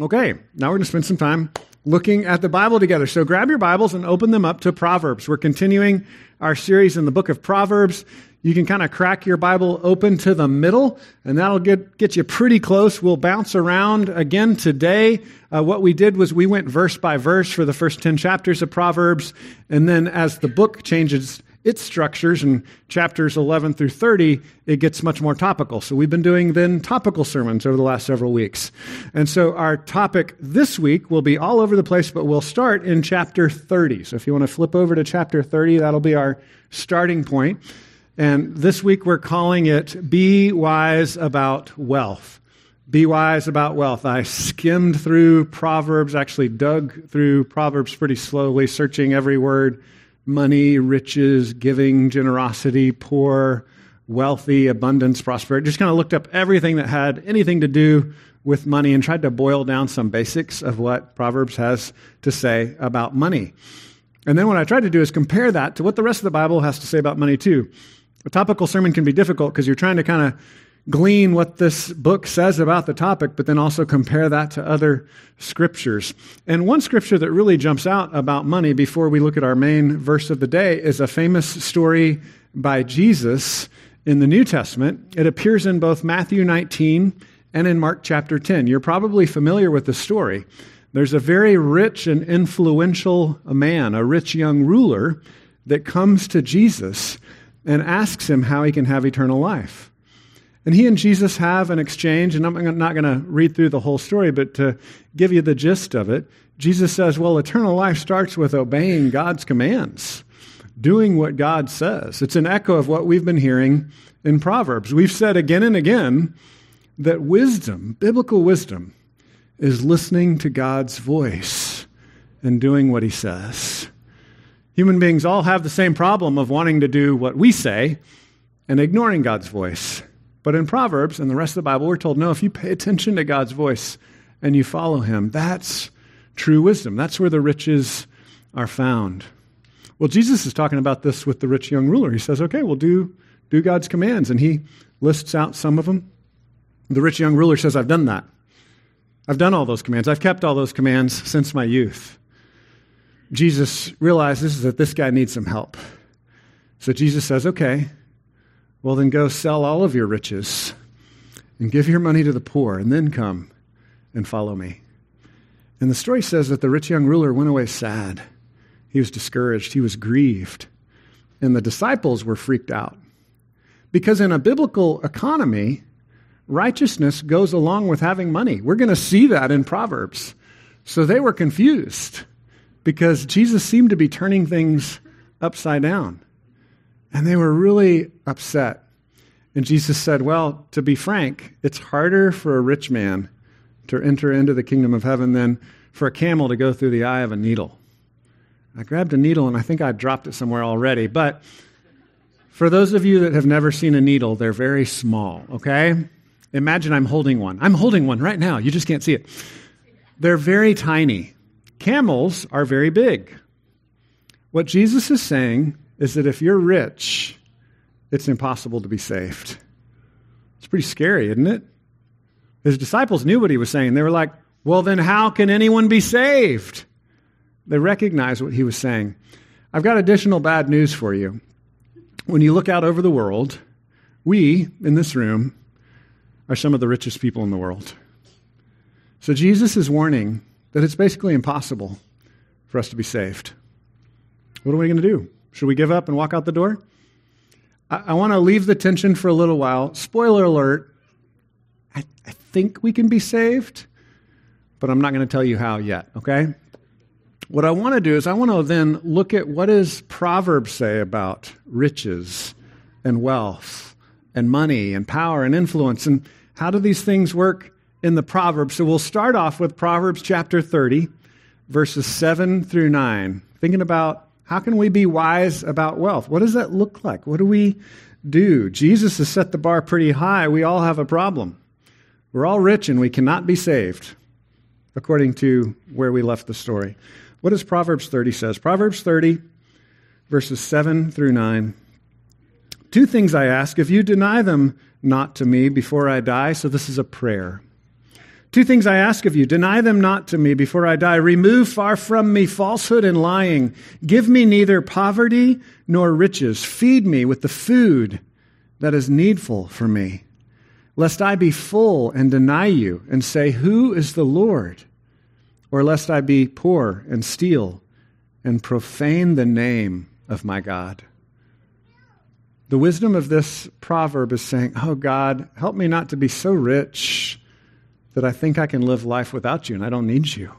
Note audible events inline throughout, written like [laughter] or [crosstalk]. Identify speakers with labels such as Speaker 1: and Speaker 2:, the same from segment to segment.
Speaker 1: Okay, now we're going to spend some time looking at the Bible together. So grab your Bibles and open them up to Proverbs. We're continuing our series in the book of Proverbs. You can kind of crack your Bible open to the middle, and that'll get, get you pretty close. We'll bounce around again today. Uh, what we did was we went verse by verse for the first 10 chapters of Proverbs, and then as the book changes its structures in chapters 11 through 30, it gets much more topical. So we've been doing then topical sermons over the last several weeks. And so our topic this week will be all over the place, but we'll start in chapter 30. So if you want to flip over to chapter 30, that'll be our starting point. And this week we're calling it Be Wise About Wealth. Be wise about wealth. I skimmed through Proverbs, actually dug through Proverbs pretty slowly, searching every word money, riches, giving, generosity, poor, wealthy, abundance, prosperity. Just kind of looked up everything that had anything to do with money and tried to boil down some basics of what Proverbs has to say about money. And then what I tried to do is compare that to what the rest of the Bible has to say about money, too. A topical sermon can be difficult because you're trying to kind of glean what this book says about the topic, but then also compare that to other scriptures. And one scripture that really jumps out about money before we look at our main verse of the day is a famous story by Jesus in the New Testament. It appears in both Matthew 19 and in Mark chapter 10. You're probably familiar with the story. There's a very rich and influential man, a rich young ruler, that comes to Jesus and asks him how he can have eternal life. And he and Jesus have an exchange, and I'm not going to read through the whole story, but to give you the gist of it, Jesus says, Well, eternal life starts with obeying God's commands, doing what God says. It's an echo of what we've been hearing in Proverbs. We've said again and again that wisdom, biblical wisdom, is listening to God's voice and doing what he says. Human beings all have the same problem of wanting to do what we say and ignoring God's voice. But in Proverbs and the rest of the Bible, we're told no, if you pay attention to God's voice and you follow him, that's true wisdom. That's where the riches are found. Well, Jesus is talking about this with the rich young ruler. He says, okay, well, do, do God's commands. And he lists out some of them. The rich young ruler says, I've done that. I've done all those commands. I've kept all those commands since my youth. Jesus realizes that this guy needs some help. So Jesus says, okay, well, then go sell all of your riches and give your money to the poor, and then come and follow me. And the story says that the rich young ruler went away sad. He was discouraged, he was grieved. And the disciples were freaked out. Because in a biblical economy, righteousness goes along with having money. We're going to see that in Proverbs. So they were confused because Jesus seemed to be turning things upside down. And they were really upset. And Jesus said, Well, to be frank, it's harder for a rich man to enter into the kingdom of heaven than for a camel to go through the eye of a needle. I grabbed a needle and I think I dropped it somewhere already. But for those of you that have never seen a needle, they're very small, okay? Imagine I'm holding one. I'm holding one right now. You just can't see it. They're very tiny. Camels are very big. What Jesus is saying is that if you're rich, it's impossible to be saved. It's pretty scary, isn't it? His disciples knew what he was saying. They were like, well, then how can anyone be saved? They recognized what he was saying. I've got additional bad news for you. When you look out over the world, we in this room are some of the richest people in the world. So Jesus is warning that it's basically impossible for us to be saved. What are we going to do? Should we give up and walk out the door? I, I want to leave the tension for a little while. Spoiler alert I, I think we can be saved, but I'm not going to tell you how yet, okay? What I want to do is I want to then look at what does Proverbs say about riches and wealth and money and power and influence and how do these things work in the Proverbs? So we'll start off with Proverbs chapter 30, verses 7 through 9, thinking about how can we be wise about wealth? What does that look like? What do we do? Jesus has set the bar pretty high. We all have a problem. We're all rich and we cannot be saved, according to where we left the story. What does Proverbs 30 says? Proverbs 30, verses 7 through 9. Two things I ask, if you deny them not to me before I die, so this is a prayer. Two things I ask of you deny them not to me before I die. Remove far from me falsehood and lying. Give me neither poverty nor riches. Feed me with the food that is needful for me, lest I be full and deny you and say, Who is the Lord? Or lest I be poor and steal and profane the name of my God. The wisdom of this proverb is saying, Oh God, help me not to be so rich that I think I can live life without you and I don't need you.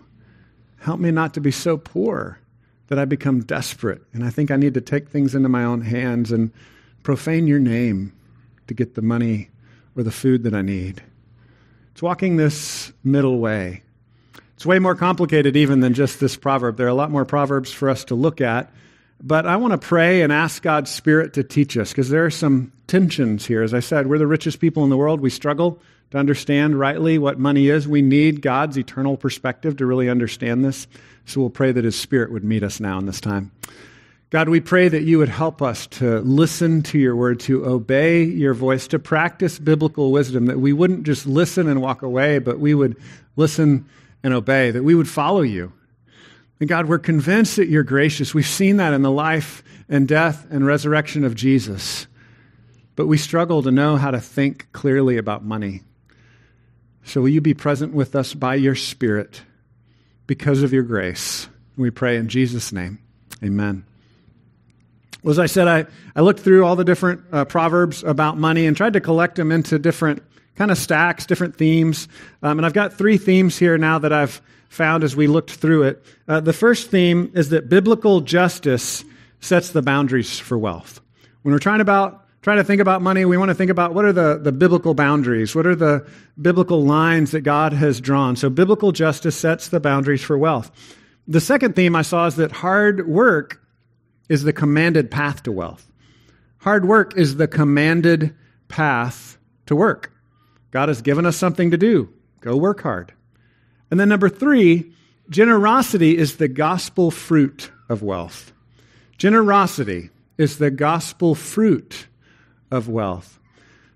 Speaker 1: Help me not to be so poor that I become desperate and I think I need to take things into my own hands and profane your name to get the money or the food that I need. It's walking this middle way. It's way more complicated even than just this proverb. There are a lot more proverbs for us to look at. But I want to pray and ask God's Spirit to teach us because there are some tensions here. As I said, we're the richest people in the world. We struggle to understand rightly what money is. We need God's eternal perspective to really understand this. So we'll pray that His Spirit would meet us now in this time. God, we pray that you would help us to listen to your word, to obey your voice, to practice biblical wisdom, that we wouldn't just listen and walk away, but we would listen and obey, that we would follow you and God, we're convinced that you're gracious. We've seen that in the life and death and resurrection of Jesus. But we struggle to know how to think clearly about money. So will you be present with us by your Spirit because of your grace? We pray in Jesus' name. Amen. Well, as I said, I, I looked through all the different uh, proverbs about money and tried to collect them into different kind of stacks, different themes. Um, and I've got three themes here now that I've found as we looked through it. Uh, the first theme is that biblical justice sets the boundaries for wealth. When we're trying about trying to think about money, we want to think about what are the, the biblical boundaries? What are the biblical lines that God has drawn? So biblical justice sets the boundaries for wealth. The second theme I saw is that hard work is the commanded path to wealth. Hard work is the commanded path to work. God has given us something to do. Go work hard. And then number three, generosity is the gospel fruit of wealth. Generosity is the gospel fruit of wealth.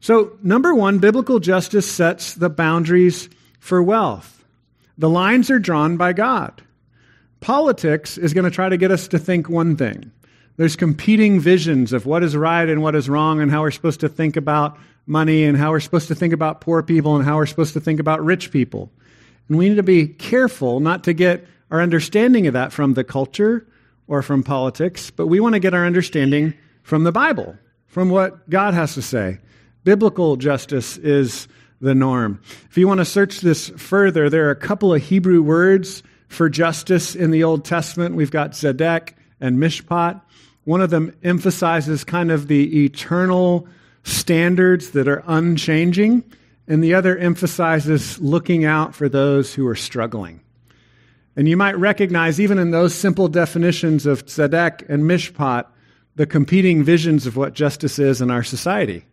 Speaker 1: So, number one, biblical justice sets the boundaries for wealth. The lines are drawn by God. Politics is going to try to get us to think one thing. There's competing visions of what is right and what is wrong, and how we're supposed to think about money, and how we're supposed to think about poor people, and how we're supposed to think about rich people. And we need to be careful not to get our understanding of that from the culture or from politics, but we want to get our understanding from the Bible, from what God has to say. Biblical justice is the norm. If you want to search this further, there are a couple of Hebrew words for justice in the Old Testament. We've got Zedek and Mishpat. One of them emphasizes kind of the eternal standards that are unchanging and the other emphasizes looking out for those who are struggling. And you might recognize, even in those simple definitions of tzedek and mishpat, the competing visions of what justice is in our society.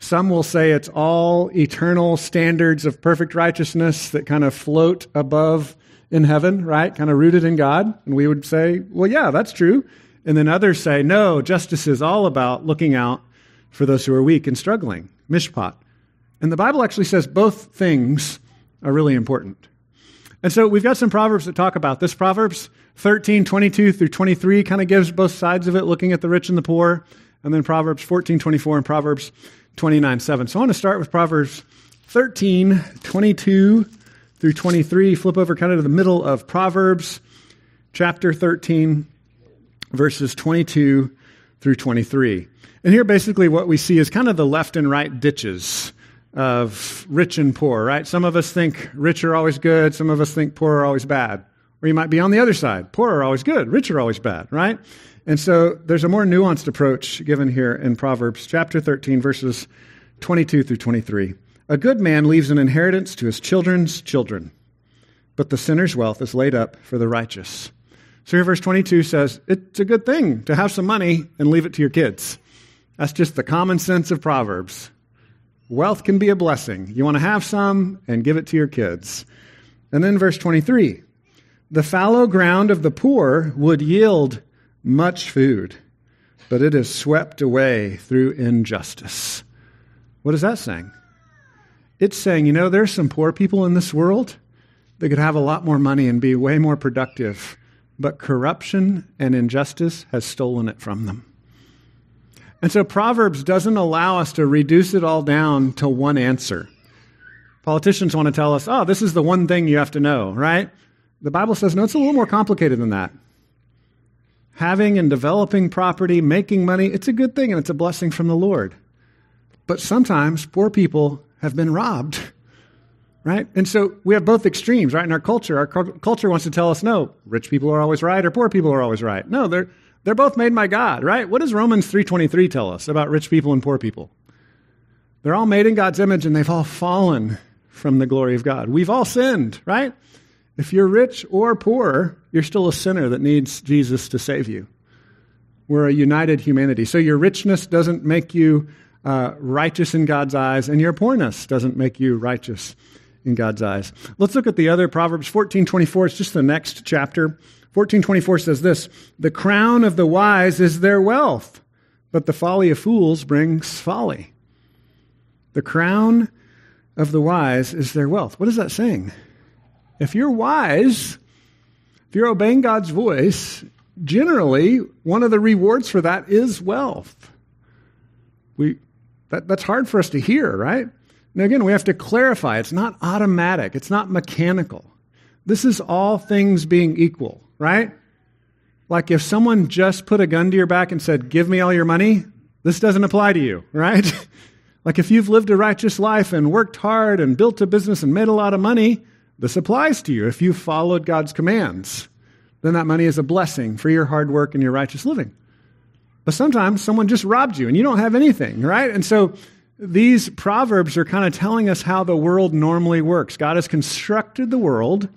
Speaker 1: Some will say it's all eternal standards of perfect righteousness that kind of float above in heaven, right? Kind of rooted in God. And we would say, well, yeah, that's true. And then others say, no, justice is all about looking out for those who are weak and struggling. Mishpat. And the Bible actually says both things are really important. And so we've got some Proverbs that talk about this. Proverbs 13, 22 through 23 kind of gives both sides of it, looking at the rich and the poor. And then Proverbs 14, 24 and Proverbs 29, 7. So I want to start with Proverbs 13, 22 through 23. Flip over kind of to the middle of Proverbs chapter 13, verses 22 through 23. And here basically what we see is kind of the left and right ditches of rich and poor, right? Some of us think rich are always good, some of us think poor are always bad. Or you might be on the other side. Poor are always good, rich are always bad, right? And so there's a more nuanced approach given here in Proverbs chapter 13, verses 22 through 23. A good man leaves an inheritance to his children's children, but the sinner's wealth is laid up for the righteous. So here, verse 22 says, It's a good thing to have some money and leave it to your kids. That's just the common sense of Proverbs. Wealth can be a blessing. You want to have some and give it to your kids. And then verse 23 The fallow ground of the poor would yield much food, but it is swept away through injustice. What is that saying? It's saying, you know, there's some poor people in this world that could have a lot more money and be way more productive, but corruption and injustice has stolen it from them. And so Proverbs doesn't allow us to reduce it all down to one answer. Politicians want to tell us, oh, this is the one thing you have to know, right? The Bible says, no, it's a little more complicated than that. Having and developing property, making money, it's a good thing and it's a blessing from the Lord. But sometimes poor people have been robbed, [laughs] right? And so we have both extremes, right? In our culture, our culture wants to tell us, no, rich people are always right or poor people are always right. No, they're, they're both made by God, right? What does Romans 3.23 tell us about rich people and poor people? They're all made in God's image and they've all fallen from the glory of God. We've all sinned, right? If you're rich or poor, you're still a sinner that needs Jesus to save you. We're a united humanity. So your richness doesn't make you uh, righteous in God's eyes, and your poorness doesn't make you righteous in God's eyes. Let's look at the other Proverbs 14:24. It's just the next chapter. 1424 says this The crown of the wise is their wealth, but the folly of fools brings folly. The crown of the wise is their wealth. What is that saying? If you're wise, if you're obeying God's voice, generally one of the rewards for that is wealth. We, that, that's hard for us to hear, right? Now, again, we have to clarify it's not automatic, it's not mechanical. This is all things being equal right? Like if someone just put a gun to your back and said, Give me all your money, this doesn't apply to you, right? [laughs] like if you've lived a righteous life and worked hard and built a business and made a lot of money, this applies to you. If you followed God's commands, then that money is a blessing for your hard work and your righteous living. But sometimes someone just robbed you and you don't have anything, right? And so these proverbs are kind of telling us how the world normally works. God has constructed the world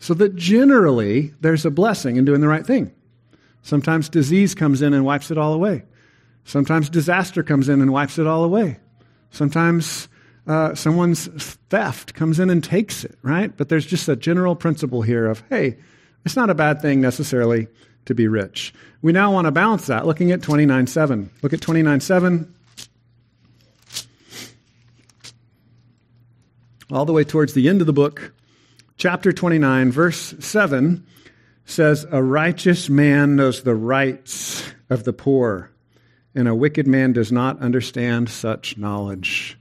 Speaker 1: so that generally there's a blessing in doing the right thing. Sometimes disease comes in and wipes it all away. Sometimes disaster comes in and wipes it all away. Sometimes uh, someone's theft comes in and takes it, right? But there's just a general principle here of, hey, it's not a bad thing necessarily to be rich. We now want to balance that, looking at 29.7. Look at 29.7. All the way towards the end of the book chapter 29, verse 7 says, A righteous man knows the rights of the poor, and a wicked man does not understand such knowledge.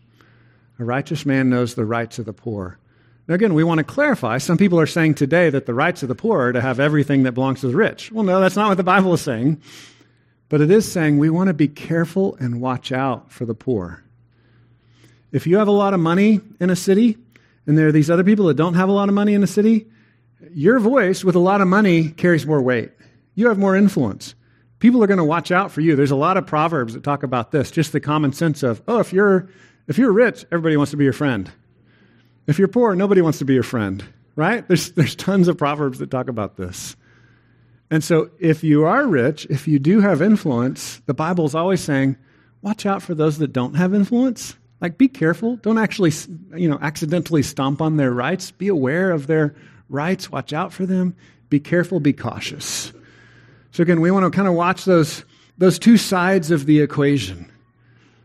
Speaker 1: A righteous man knows the rights of the poor. Now, again, we want to clarify. Some people are saying today that the rights of the poor are to have everything that belongs to the rich. Well, no, that's not what the Bible is saying. But it is saying we want to be careful and watch out for the poor. If you have a lot of money in a city, and there are these other people that don't have a lot of money in the city, your voice with a lot of money carries more weight. You have more influence. People are going to watch out for you. There's a lot of proverbs that talk about this, just the common sense of, oh, if you're if you're rich, everybody wants to be your friend. If you're poor, nobody wants to be your friend, right? There's there's tons of proverbs that talk about this. And so if you are rich, if you do have influence, the Bible's always saying, watch out for those that don't have influence like, be careful. Don't actually, you know, accidentally stomp on their rights. Be aware of their rights. Watch out for them. Be careful. Be cautious. So again, we want to kind of watch those, those two sides of the equation.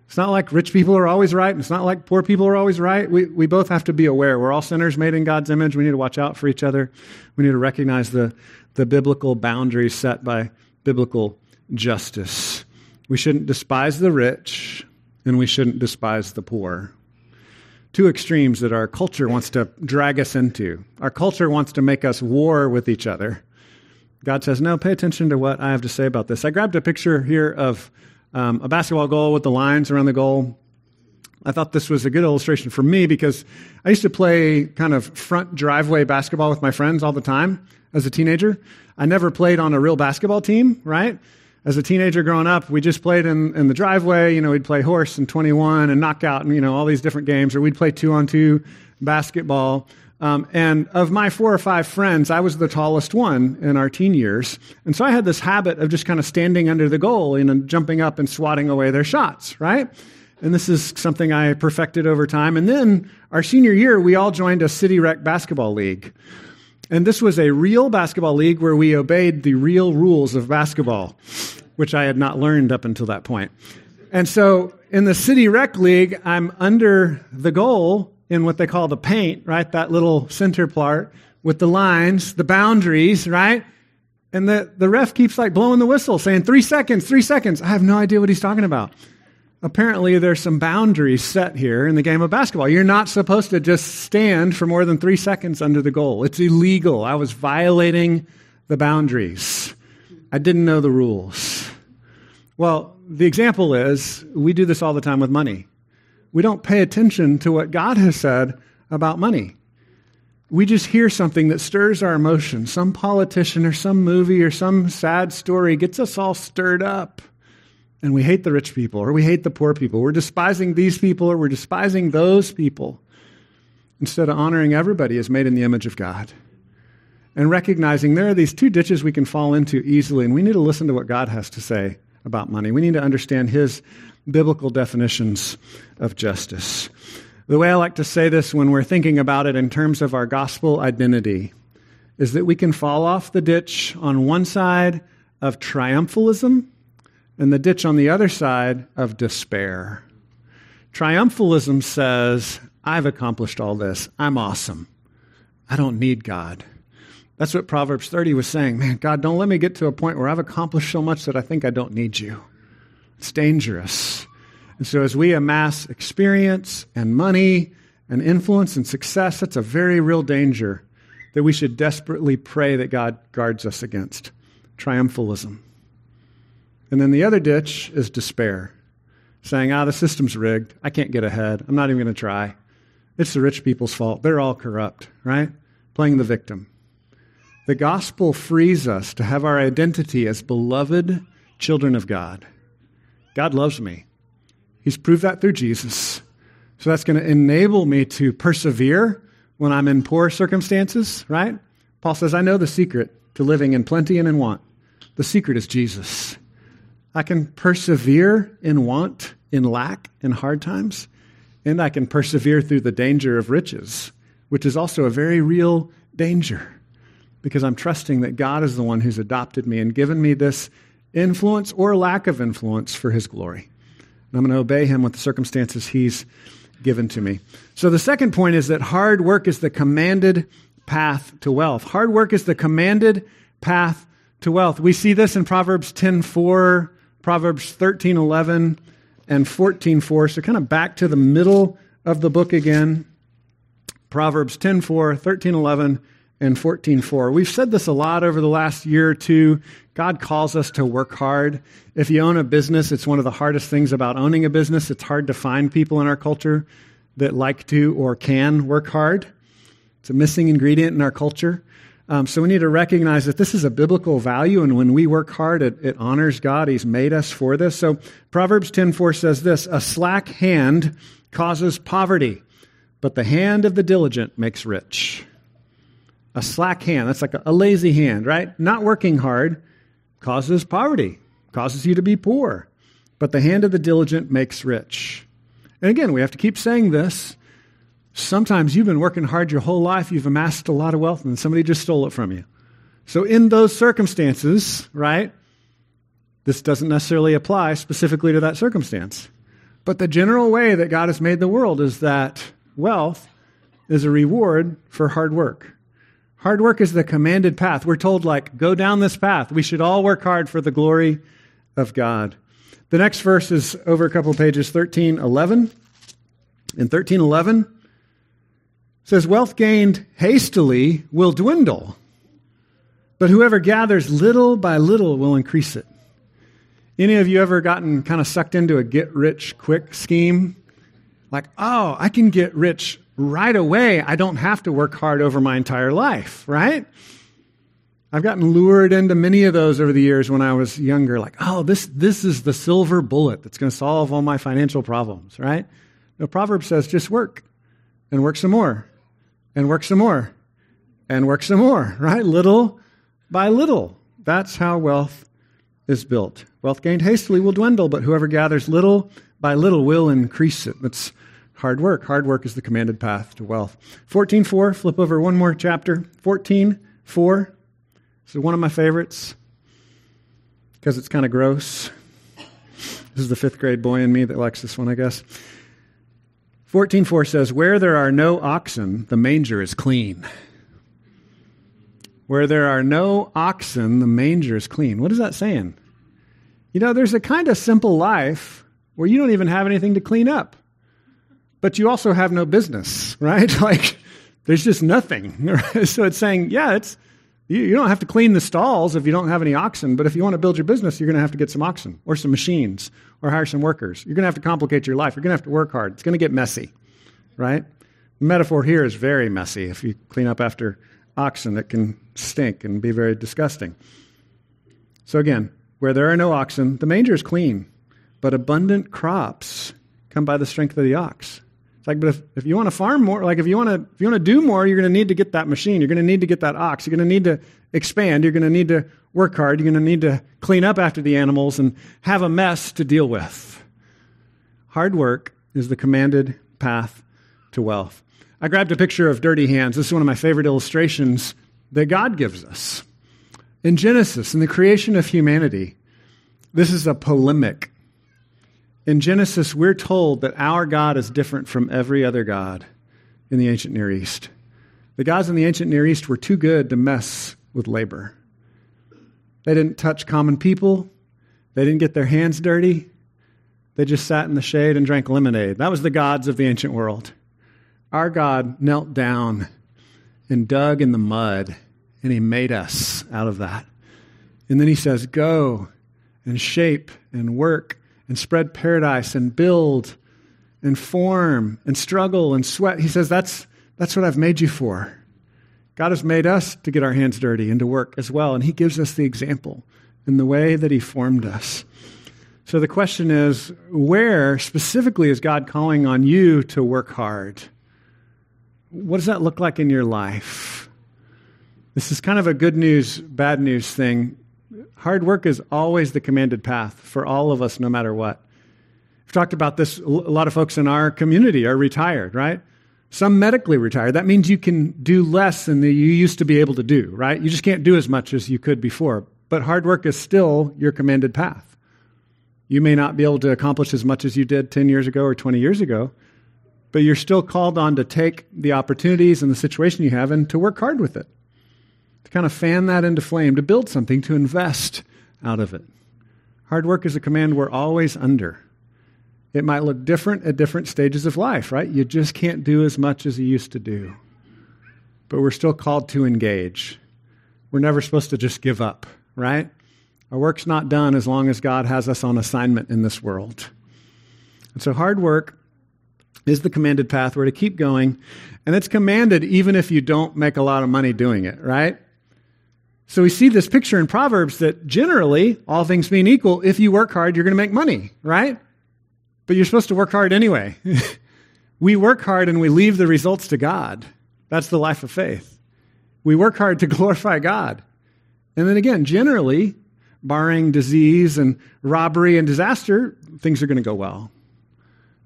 Speaker 1: It's not like rich people are always right, and it's not like poor people are always right. We, we both have to be aware. We're all sinners made in God's image. We need to watch out for each other. We need to recognize the, the biblical boundaries set by biblical justice. We shouldn't despise the rich and we shouldn't despise the poor. Two extremes that our culture wants to drag us into. Our culture wants to make us war with each other. God says, no, pay attention to what I have to say about this. I grabbed a picture here of um, a basketball goal with the lines around the goal. I thought this was a good illustration for me because I used to play kind of front driveway basketball with my friends all the time as a teenager. I never played on a real basketball team, right? As a teenager growing up, we just played in, in the driveway. You know, we'd play horse and 21 and knockout and, you know, all these different games, or we'd play two on two basketball. Um, and of my four or five friends, I was the tallest one in our teen years. And so I had this habit of just kind of standing under the goal and you know, jumping up and swatting away their shots, right? And this is something I perfected over time. And then our senior year, we all joined a city rec basketball league. And this was a real basketball league where we obeyed the real rules of basketball, which I had not learned up until that point. And so in the City Rec League, I'm under the goal in what they call the paint, right? That little center part with the lines, the boundaries, right? And the, the ref keeps like blowing the whistle, saying three seconds, three seconds. I have no idea what he's talking about. Apparently, there's some boundaries set here in the game of basketball. You're not supposed to just stand for more than three seconds under the goal. It's illegal. I was violating the boundaries. I didn't know the rules. Well, the example is we do this all the time with money. We don't pay attention to what God has said about money we just hear something that stirs our emotions. Some politician or some movie or some sad story gets us all stirred up. And we hate the rich people or we hate the poor people. We're despising these people or we're despising those people instead of honoring everybody as made in the image of God. And recognizing there are these two ditches we can fall into easily, and we need to listen to what God has to say about money. We need to understand His biblical definitions of justice. The way I like to say this when we're thinking about it in terms of our gospel identity is that we can fall off the ditch on one side of triumphalism and the ditch on the other side of despair. Triumphalism says, I've accomplished all this. I'm awesome. I don't need God. That's what Proverbs 30 was saying. Man, God, don't let me get to a point where I've accomplished so much that I think I don't need you. It's dangerous. And so, as we amass experience and money and influence and success, that's a very real danger that we should desperately pray that God guards us against triumphalism. And then the other ditch is despair, saying, ah, the system's rigged. I can't get ahead. I'm not even going to try. It's the rich people's fault. They're all corrupt, right? Playing the victim. The gospel frees us to have our identity as beloved children of God. God loves me. He's proved that through Jesus. So that's going to enable me to persevere when I'm in poor circumstances, right? Paul says, I know the secret to living in plenty and in want. The secret is Jesus. I can persevere in want, in lack, in hard times, and I can persevere through the danger of riches, which is also a very real danger because I'm trusting that God is the one who's adopted me and given me this influence or lack of influence for his glory. And I'm going to obey him with the circumstances he's given to me. So the second point is that hard work is the commanded path to wealth. Hard work is the commanded path to wealth. We see this in Proverbs 10:4, Proverbs 13:11, and 14:4. So kind of back to the middle of the book again. Proverbs 10:4, 13:11, and 14:4. We've said this a lot over the last year or two. God calls us to work hard. If you own a business, it's one of the hardest things about owning a business. It's hard to find people in our culture that like to or can work hard. It's a missing ingredient in our culture. Um, so we need to recognize that this is a biblical value, and when we work hard, it, it honors God. He's made us for this. So Proverbs 10:4 says this: "A slack hand causes poverty, but the hand of the diligent makes rich." A slack hand, that's like a, a lazy hand, right? Not working hard causes poverty, causes you to be poor. But the hand of the diligent makes rich. And again, we have to keep saying this. Sometimes you've been working hard your whole life, you've amassed a lot of wealth, and somebody just stole it from you. So, in those circumstances, right, this doesn't necessarily apply specifically to that circumstance. But the general way that God has made the world is that wealth is a reward for hard work. Hard work is the commanded path. We're told, like, go down this path. We should all work hard for the glory of God. The next verse is over a couple pages, 13, 11. In 13, 11, says, Wealth gained hastily will dwindle, but whoever gathers little by little will increase it. Any of you ever gotten kind of sucked into a get rich quick scheme? Like, oh, I can get rich right away, I don't have to work hard over my entire life, right? I've gotten lured into many of those over the years when I was younger, like, oh, this, this is the silver bullet that's going to solve all my financial problems, right? The proverb says just work and work some more and work some more and work some more, right? Little by little. That's how wealth is built. Wealth gained hastily will dwindle, but whoever gathers little by little will increase it. That's hard work. Hard work is the commanded path to wealth. 14.4, flip over one more chapter. 14.4. This is one of my favorites because it's kind of gross. This is the fifth grade boy in me that likes this one, I guess. 14:4 says, "Where there are no oxen, the manger is clean." Where there are no oxen, the manger is clean. What is that saying? You know, there's a kind of simple life where you don't even have anything to clean up. But you also have no business, [laughs] right? [laughs] Like there's just nothing. [laughs] so it's saying, yeah, it's you, you don't have to clean the stalls if you don't have any oxen, but if you want to build your business, you're going to have to get some oxen or some machines or hire some workers. You're going to have to complicate your life. You're going to have to work hard. It's going to get messy, right? The metaphor here is very messy. If you clean up after oxen, it can stink and be very disgusting. So again, where there are no oxen, the manger is clean, but abundant crops come by the strength of the ox. It's like, but if, if you want to farm more, like if you want to if you want to do more, you're going to need to get that machine. You're going to need to get that ox. You're going to need to expand. You're going to need to work hard. You're going to need to clean up after the animals and have a mess to deal with. Hard work is the commanded path to wealth. I grabbed a picture of dirty hands. This is one of my favorite illustrations that God gives us. In Genesis, in the creation of humanity, this is a polemic in Genesis, we're told that our God is different from every other God in the ancient Near East. The gods in the ancient Near East were too good to mess with labor. They didn't touch common people, they didn't get their hands dirty. They just sat in the shade and drank lemonade. That was the gods of the ancient world. Our God knelt down and dug in the mud, and He made us out of that. And then He says, Go and shape and work and spread paradise and build and form and struggle and sweat. He says, That's, that's what I've made you for. God has made us to get our hands dirty and to work as well. And He gives us the example in the way that He formed us. So the question is where specifically is God calling on you to work hard? What does that look like in your life? This is kind of a good news, bad news thing. Hard work is always the commanded path for all of us, no matter what. We've talked about this. A lot of folks in our community are retired, right? Some medically retired. That means you can do less than you used to be able to do, right? You just can't do as much as you could before. But hard work is still your commanded path. You may not be able to accomplish as much as you did 10 years ago or 20 years ago, but you're still called on to take the opportunities and the situation you have and to work hard with it to kind of fan that into flame, to build something, to invest out of it. Hard work is a command we're always under. It might look different at different stages of life, right? You just can't do as much as you used to do. But we're still called to engage. We're never supposed to just give up, right? Our work's not done as long as God has us on assignment in this world. And so hard work is the commanded path. We're to keep going. And it's commanded even if you don't make a lot of money doing it, right? So we see this picture in Proverbs that generally, all things being equal, if you work hard, you're going to make money, right? But you're supposed to work hard anyway. [laughs] we work hard and we leave the results to God. That's the life of faith. We work hard to [laughs] glorify God. And then again, generally, barring disease and robbery and disaster, things are going to go well.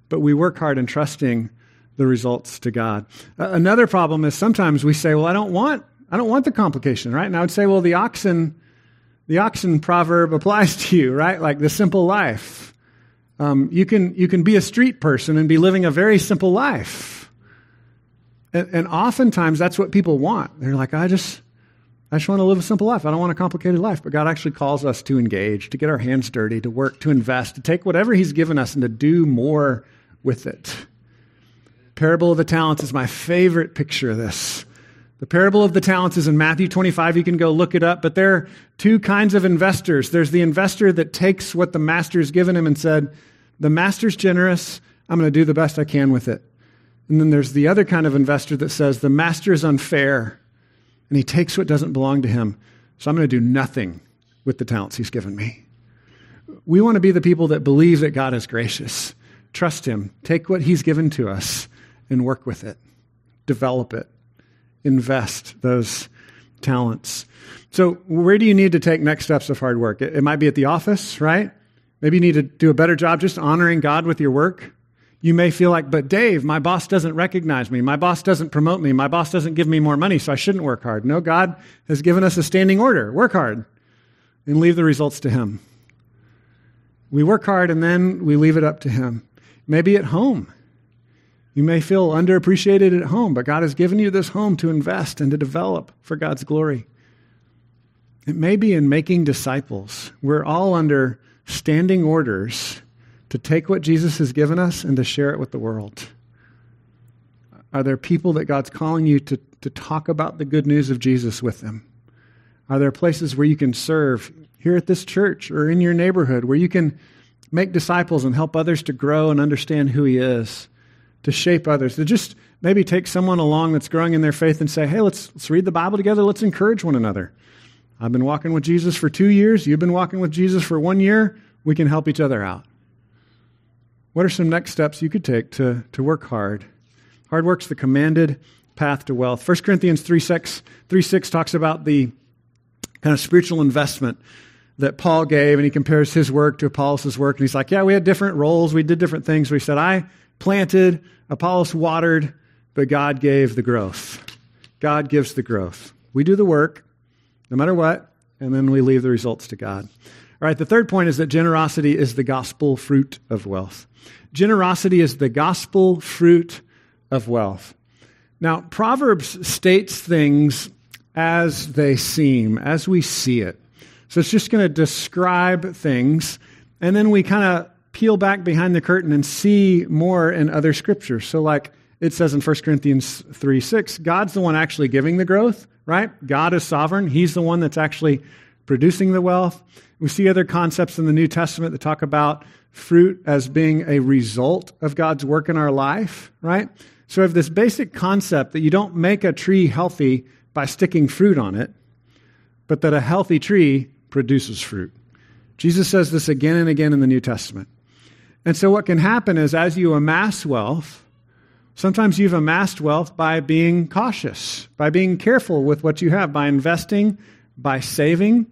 Speaker 1: But we work hard in trusting the results to God. another problem is sometimes we say, well, I don't want I don't want the complication, right? And I would say, well, the oxen, the oxen proverb applies to you, right? Like the simple life. Um, you can you can be a street person and be living a very simple life. And, and oftentimes that's what people want. They're like, I just I just want to live a simple life. I don't want a complicated life. But God actually calls us to engage, to get our hands dirty, to work, to invest, to take whatever He's given us and to do more with it. Parable of the talents is my favorite picture of this. The parable of the talents is in Matthew 25. You can go look it up. But there are two kinds of investors. There's the investor that takes what the master's given him and said, The master's generous. I'm going to do the best I can with it. And then there's the other kind of investor that says, The master is unfair and he takes what doesn't belong to him. So I'm going to do nothing with the talents he's given me. We want to be the people that believe that God is gracious. Trust him. Take what he's given to us and work with it, develop it invest those talents. So, where do you need to take next steps of hard work? It, it might be at the office, right? Maybe you need to do a better job just honoring God with your work. You may feel like, but Dave, my boss doesn't recognize me. My boss doesn't promote me. My boss doesn't give me more money, so I shouldn't work hard. No, God has given us a standing order work hard and leave the results to Him. We work hard and then we leave it up to Him. Maybe at home. You may feel underappreciated at home, but God has given you this home to invest and to develop for God's glory. It may be in making disciples. We're all under standing orders to take what Jesus has given us and to share it with the world. Are there people that God's calling you to, to talk about the good news of Jesus with them? Are there places where you can serve here at this church or in your neighborhood where you can make disciples and help others to grow and understand who He is? To shape others, to just maybe take someone along that's growing in their faith and say, hey, let's, let's read the Bible together, let's encourage one another. I've been walking with Jesus for two years, you've been walking with Jesus for one year, we can help each other out. What are some next steps you could take to, to work hard? Hard work's the commanded path to wealth. 1 Corinthians 3 6, 3 6 talks about the kind of spiritual investment that Paul gave, and he compares his work to Apollos' work. And he's like, Yeah, we had different roles, we did different things. He said, I planted, Apollos watered, but God gave the growth. God gives the growth. We do the work, no matter what, and then we leave the results to God. All right, the third point is that generosity is the gospel fruit of wealth. Generosity is the gospel fruit of wealth. Now, Proverbs states things as they seem, as we see it. So it's just going to describe things, and then we kind of peel back behind the curtain and see more in other scriptures. So, like it says in 1 Corinthians 3 6, God's the one actually giving the growth, right? God is sovereign. He's the one that's actually producing the wealth. We see other concepts in the New Testament that talk about fruit as being a result of God's work in our life, right? So, we have this basic concept that you don't make a tree healthy by sticking fruit on it, but that a healthy tree produces fruit. Jesus says this again and again in the New Testament. And so, what can happen is as you amass wealth, sometimes you've amassed wealth by being cautious, by being careful with what you have, by investing, by saving.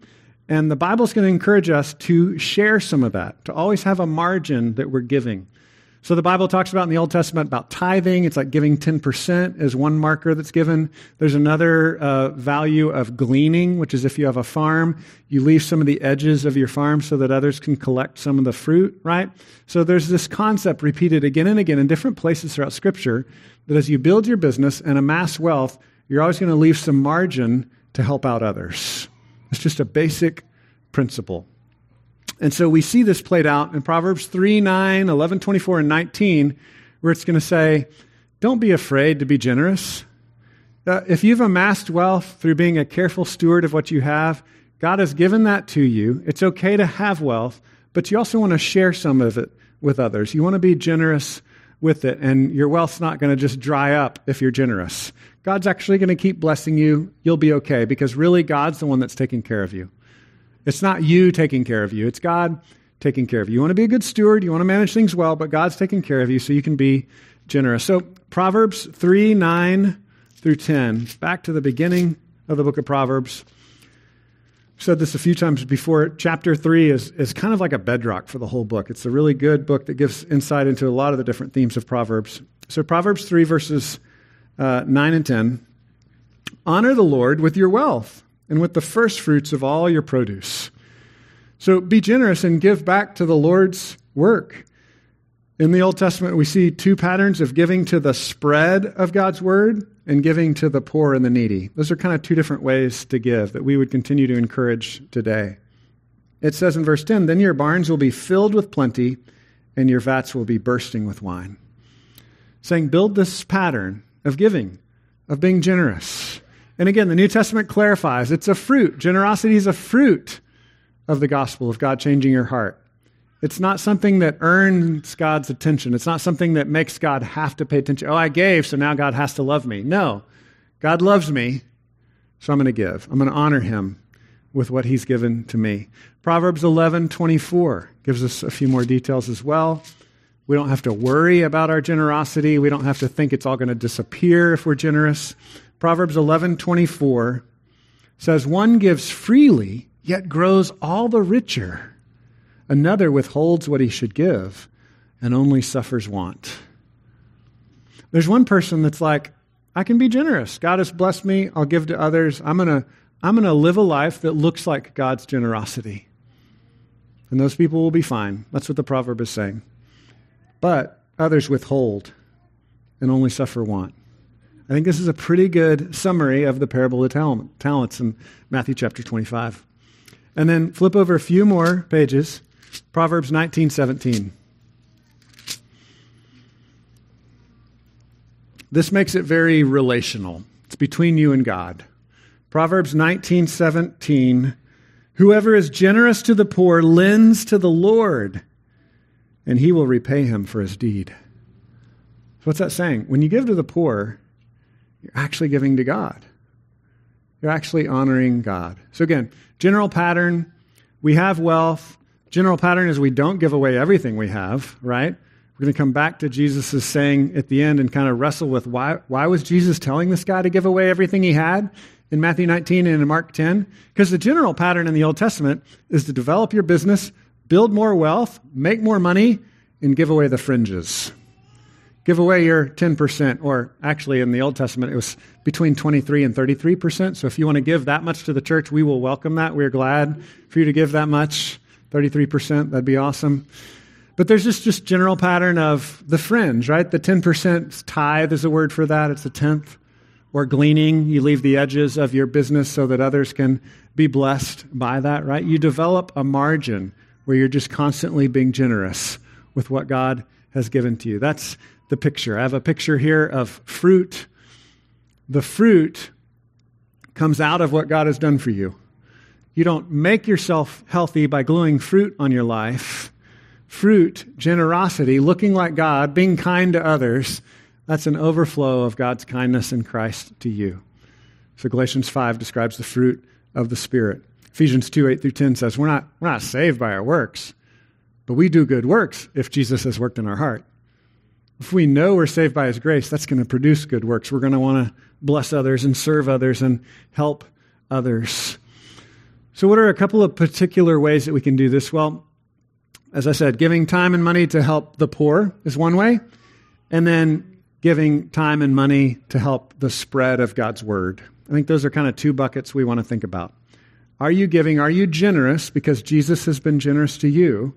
Speaker 1: And the Bible's going to encourage us to share some of that, to always have a margin that we're giving. So the Bible talks about in the Old Testament about tithing. It's like giving 10% is one marker that's given. There's another uh, value of gleaning, which is if you have a farm, you leave some of the edges of your farm so that others can collect some of the fruit, right? So there's this concept repeated again and again in different places throughout Scripture that as you build your business and amass wealth, you're always going to leave some margin to help out others. It's just a basic principle. And so we see this played out in Proverbs 3, 9, 11, 24, and 19, where it's going to say, Don't be afraid to be generous. Uh, if you've amassed wealth through being a careful steward of what you have, God has given that to you. It's okay to have wealth, but you also want to share some of it with others. You want to be generous with it, and your wealth's not going to just dry up if you're generous. God's actually going to keep blessing you. You'll be okay because really God's the one that's taking care of you. It's not you taking care of you, it's God taking care of you. You want to be a good steward, you want to manage things well, but God's taking care of you so you can be generous. So, Proverbs 3 9 through 10, back to the beginning of the book of Proverbs. Said this a few times before. Chapter 3 is, is kind of like a bedrock for the whole book. It's a really good book that gives insight into a lot of the different themes of Proverbs. So, Proverbs 3, verses uh, 9 and 10 Honor the Lord with your wealth and with the first fruits of all your produce. So be generous and give back to the Lord's work. In the Old Testament, we see two patterns of giving to the spread of God's word and giving to the poor and the needy. Those are kind of two different ways to give that we would continue to encourage today. It says in verse 10 Then your barns will be filled with plenty, and your vats will be bursting with wine. Saying, build this pattern of giving, of being generous. And again, the New Testament clarifies it's a fruit. Generosity is a fruit of the gospel of God changing your heart. It's not something that earns God's attention. It's not something that makes God have to pay attention. Oh, I gave, so now God has to love me. No. God loves me, so I'm going to give. I'm going to honor him with what he's given to me. Proverbs 11 24 gives us a few more details as well. We don't have to worry about our generosity. We don't have to think it's all going to disappear if we're generous. Proverbs 11:24 says one gives freely yet grows all the richer. Another withholds what he should give and only suffers want. There's one person that's like, I can be generous. God has blessed me. I'll give to others. I'm going to I'm going to live a life that looks like God's generosity. And those people will be fine. That's what the proverb is saying. But others withhold and only suffer want. I think this is a pretty good summary of the parable of talents in Matthew chapter 25. And then flip over a few more pages, Proverbs 19, 17. This makes it very relational. It's between you and God. Proverbs 19, 17. Whoever is generous to the poor lends to the Lord, and he will repay him for his deed. So what's that saying? When you give to the poor, you're actually giving to God. You're actually honoring God. So, again, general pattern we have wealth. General pattern is we don't give away everything we have, right? We're going to come back to Jesus' saying at the end and kind of wrestle with why, why was Jesus telling this guy to give away everything he had in Matthew 19 and in Mark 10? Because the general pattern in the Old Testament is to develop your business, build more wealth, make more money, and give away the fringes give away your 10%, or actually in the Old Testament, it was between 23 and 33%. So if you want to give that much to the church, we will welcome that. We're glad for you to give that much 33%. That'd be awesome. But there's just just general pattern of the fringe, right? The 10% tithe is a word for that. It's a tenth. Or gleaning, you leave the edges of your business so that others can be blessed by that, right? You develop a margin where you're just constantly being generous with what God has given to you. That's the picture. I have a picture here of fruit. The fruit comes out of what God has done for you. You don't make yourself healthy by gluing fruit on your life. Fruit, generosity, looking like God, being kind to others, that's an overflow of God's kindness in Christ to you. So Galatians 5 describes the fruit of the Spirit. Ephesians 2 8 through 10 says, We're not, we're not saved by our works, but we do good works if Jesus has worked in our heart. If we know we're saved by His grace, that's going to produce good works. We're going to want to bless others and serve others and help others. So, what are a couple of particular ways that we can do this? Well, as I said, giving time and money to help the poor is one way, and then giving time and money to help the spread of God's word. I think those are kind of two buckets we want to think about. Are you giving? Are you generous because Jesus has been generous to you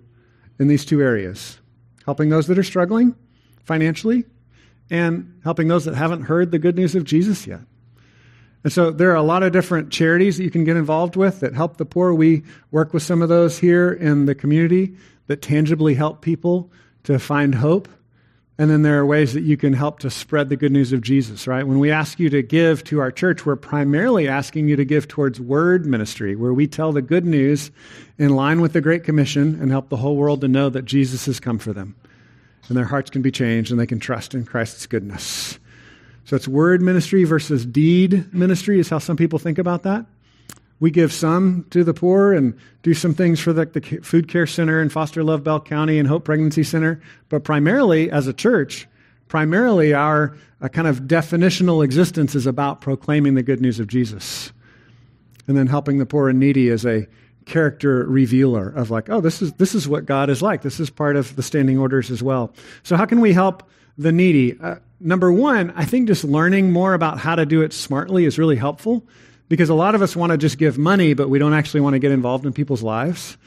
Speaker 1: in these two areas? Helping those that are struggling financially and helping those that haven't heard the good news of Jesus yet. And so there are a lot of different charities that you can get involved with that help the poor. We work with some of those here in the community that tangibly help people to find hope. And then there are ways that you can help to spread the good news of Jesus, right? When we ask you to give to our church, we're primarily asking you to give towards word ministry, where we tell the good news in line with the Great Commission and help the whole world to know that Jesus has come for them and their hearts can be changed and they can trust in Christ's goodness. So it's word ministry versus deed ministry, is how some people think about that. We give some to the poor and do some things for the, the Food Care Center and Foster Love Bell County and Hope Pregnancy Center, but primarily as a church, primarily our uh, kind of definitional existence is about proclaiming the good news of Jesus. And then helping the poor and needy is a character revealer of like, oh, this is this is what God is like. This is part of the standing orders as well. So how can we help the needy? Uh, number one, I think just learning more about how to do it smartly is really helpful because a lot of us want to just give money, but we don't actually want to get involved in people's lives.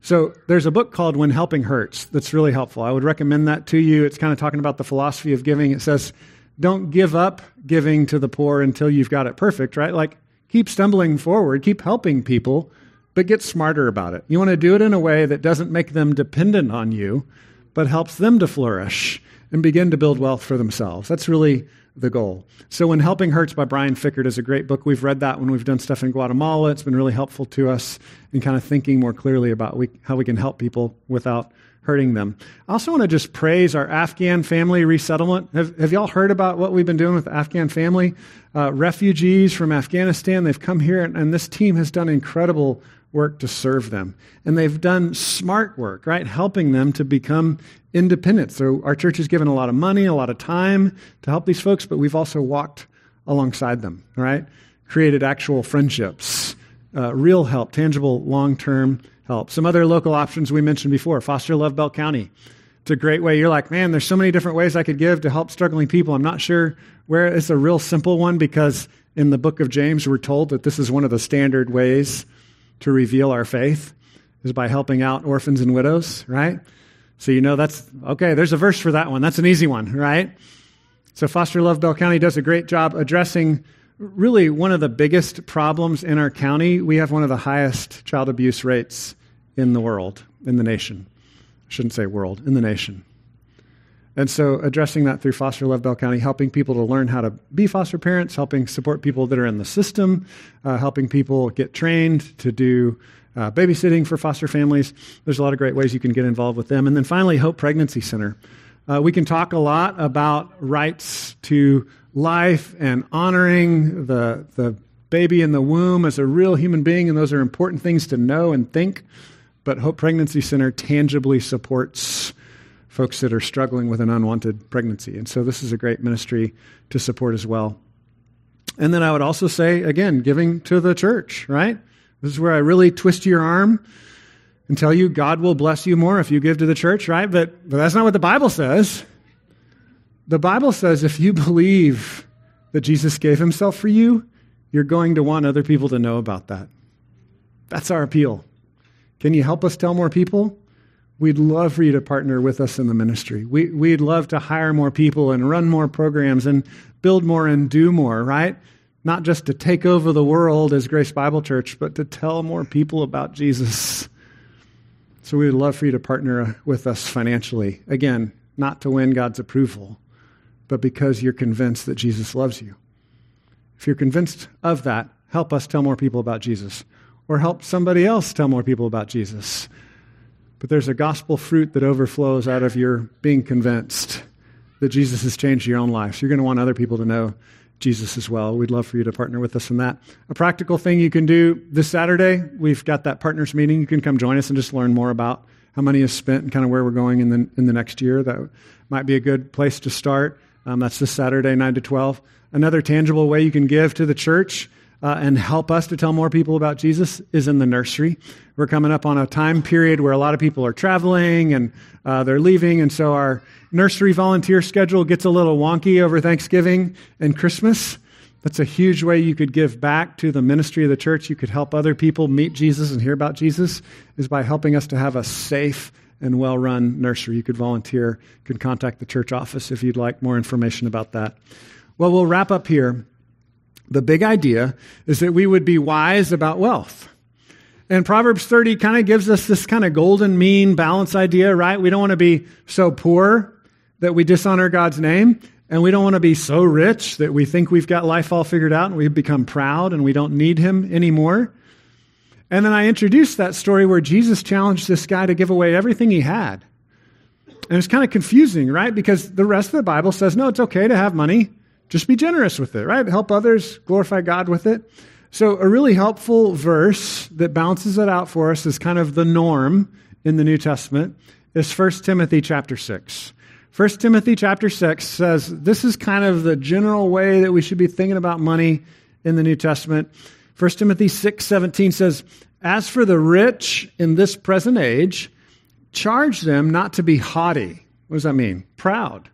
Speaker 1: So there's a book called When Helping Hurts that's really helpful. I would recommend that to you. It's kind of talking about the philosophy of giving. It says, don't give up giving to the poor until you've got it perfect, right? Like keep stumbling forward, keep helping people but get smarter about it. You want to do it in a way that doesn't make them dependent on you, but helps them to flourish and begin to build wealth for themselves. That's really the goal. So, When Helping Hurts by Brian Fikkert is a great book. We've read that when we've done stuff in Guatemala. It's been really helpful to us in kind of thinking more clearly about we, how we can help people without hurting them. I also want to just praise our Afghan family resettlement. Have, have y'all heard about what we've been doing with the Afghan family? Uh, refugees from Afghanistan, they've come here, and, and this team has done incredible work to serve them. And they've done smart work, right? Helping them to become independent. So our church has given a lot of money, a lot of time to help these folks, but we've also walked alongside them, right? Created actual friendships, uh, real help, tangible long term help. Some other local options we mentioned before Foster Love Bell County. It's a great way. You're like, man, there's so many different ways I could give to help struggling people. I'm not sure where it's a real simple one because in the book of James, we're told that this is one of the standard ways to reveal our faith is by helping out orphans and widows, right? So you know that's okay, there's a verse for that one. That's an easy one, right? So, Foster Love Bell County does a great job addressing really one of the biggest problems in our county. We have one of the highest child abuse rates in the world, in the nation. I shouldn't say world, in the nation. And so, addressing that through Foster Love Bell County, helping people to learn how to be foster parents, helping support people that are in the system, uh, helping people get trained to do uh, babysitting for foster families. There's a lot of great ways you can get involved with them. And then finally, Hope Pregnancy Center. Uh, we can talk a lot about rights to life and honoring the, the baby in the womb as a real human being, and those are important things to know and think. But Hope Pregnancy Center tangibly supports folks that are struggling with an unwanted pregnancy. And so this is a great ministry to support as well. And then I would also say, again, giving to the church, right? This is where I really twist your arm and tell you God will bless you more if you give to the church, right? But, but that's not what the Bible says. The Bible says if you believe that Jesus gave himself for you, you're going to want other people to know about that. That's our appeal. Can you help us tell more people? We'd love for you to partner with us in the ministry. We, we'd love to hire more people and run more programs and build more and do more, right? Not just to take over the world as Grace Bible Church, but to tell more people about Jesus. So we would love for you to partner with us financially. Again, not to win God's approval, but because you're convinced that Jesus loves you. If you're convinced of that, help us tell more people about Jesus, or help somebody else tell more people about Jesus. But there's a gospel fruit that overflows out of your being convinced that Jesus has changed your own life. So you're going to want other people to know Jesus as well. We'd love for you to partner with us in that. A practical thing you can do this Saturday, we've got that partners meeting. You can come join us and just learn more about how money is spent and kind of where we're going in the, in the next year. That might be a good place to start. Um, that's this Saturday, 9 to 12. Another tangible way you can give to the church uh, and help us to tell more people about Jesus is in the nursery. We're coming up on a time period where a lot of people are traveling and uh, they're leaving, and so our nursery volunteer schedule gets a little wonky over Thanksgiving and Christmas. That's a huge way you could give back to the ministry of the church. You could help other people meet Jesus and hear about Jesus, is by helping us to have a safe and well run nursery. You could volunteer, you could contact the church office if you'd like more information about that. Well, we'll wrap up here the big idea is that we would be wise about wealth. And Proverbs 30 kind of gives us this kind of golden mean balance idea, right? We don't want to be so poor that we dishonor God's name, and we don't want to be so rich that we think we've got life all figured out and we become proud and we don't need Him anymore. And then I introduced that story where Jesus challenged this guy to give away everything he had. And it's kind of confusing, right? Because the rest of the Bible says, no, it's okay to have money. Just be generous with it, right? Help others, glorify God with it. So, a really helpful verse that balances it out for us is kind of the norm in the New Testament is 1 Timothy chapter 6. 1 Timothy chapter 6 says this is kind of the general way that we should be thinking about money in the New Testament. 1 Timothy 6:17 says, "As for the rich in this present age, charge them not to be haughty." What does that mean? Proud.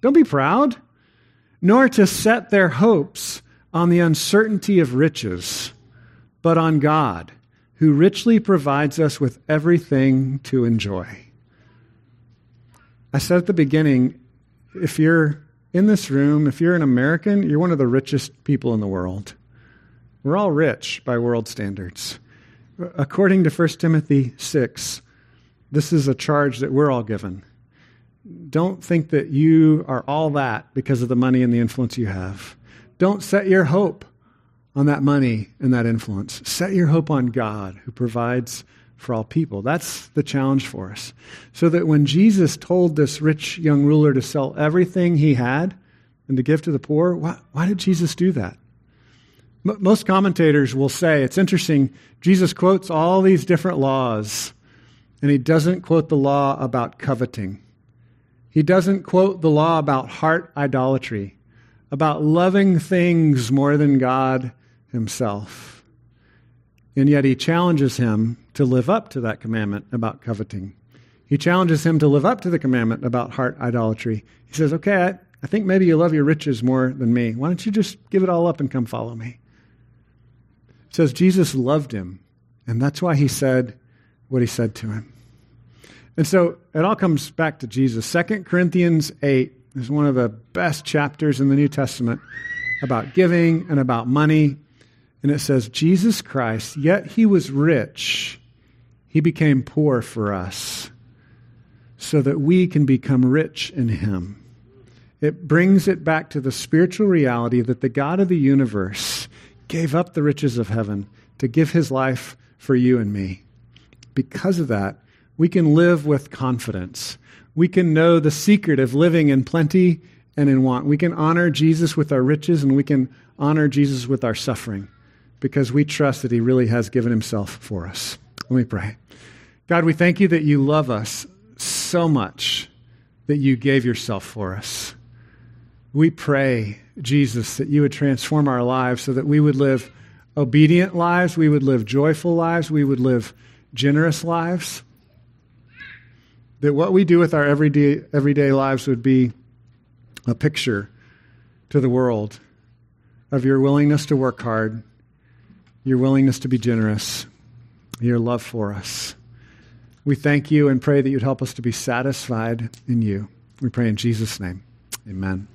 Speaker 1: Don't be proud nor to set their hopes on the uncertainty of riches, but on God, who richly provides us with everything to enjoy. I said at the beginning if you're in this room, if you're an American, you're one of the richest people in the world. We're all rich by world standards. According to 1 Timothy 6, this is a charge that we're all given don't think that you are all that because of the money and the influence you have. Don't set your hope on that money and that influence. Set your hope on God who provides for all people. That's the challenge for us. So that when Jesus told this rich young ruler to sell everything he had and to give to the poor, why, why did Jesus do that? M- most commentators will say it's interesting. Jesus quotes all these different laws, and he doesn't quote the law about coveting. He doesn't quote the law about heart idolatry, about loving things more than God Himself. And yet He challenges him to live up to that commandment about coveting. He challenges him to live up to the commandment about heart idolatry. He says, Okay, I, I think maybe you love your riches more than me. Why don't you just give it all up and come follow me? It says Jesus loved him, and that's why he said what he said to him. And so it all comes back to Jesus. 2 Corinthians 8 is one of the best chapters in the New Testament about giving and about money. And it says, Jesus Christ, yet he was rich, he became poor for us so that we can become rich in him. It brings it back to the spiritual reality that the God of the universe gave up the riches of heaven to give his life for you and me. Because of that, we can live with confidence. We can know the secret of living in plenty and in want. We can honor Jesus with our riches and we can honor Jesus with our suffering because we trust that he really has given himself for us. Let me pray. God, we thank you that you love us so much that you gave yourself for us. We pray, Jesus, that you would transform our lives so that we would live obedient lives, we would live joyful lives, we would live generous lives. That what we do with our everyday, everyday lives would be a picture to the world of your willingness to work hard, your willingness to be generous, your love for us. We thank you and pray that you'd help us to be satisfied in you. We pray in Jesus' name. Amen.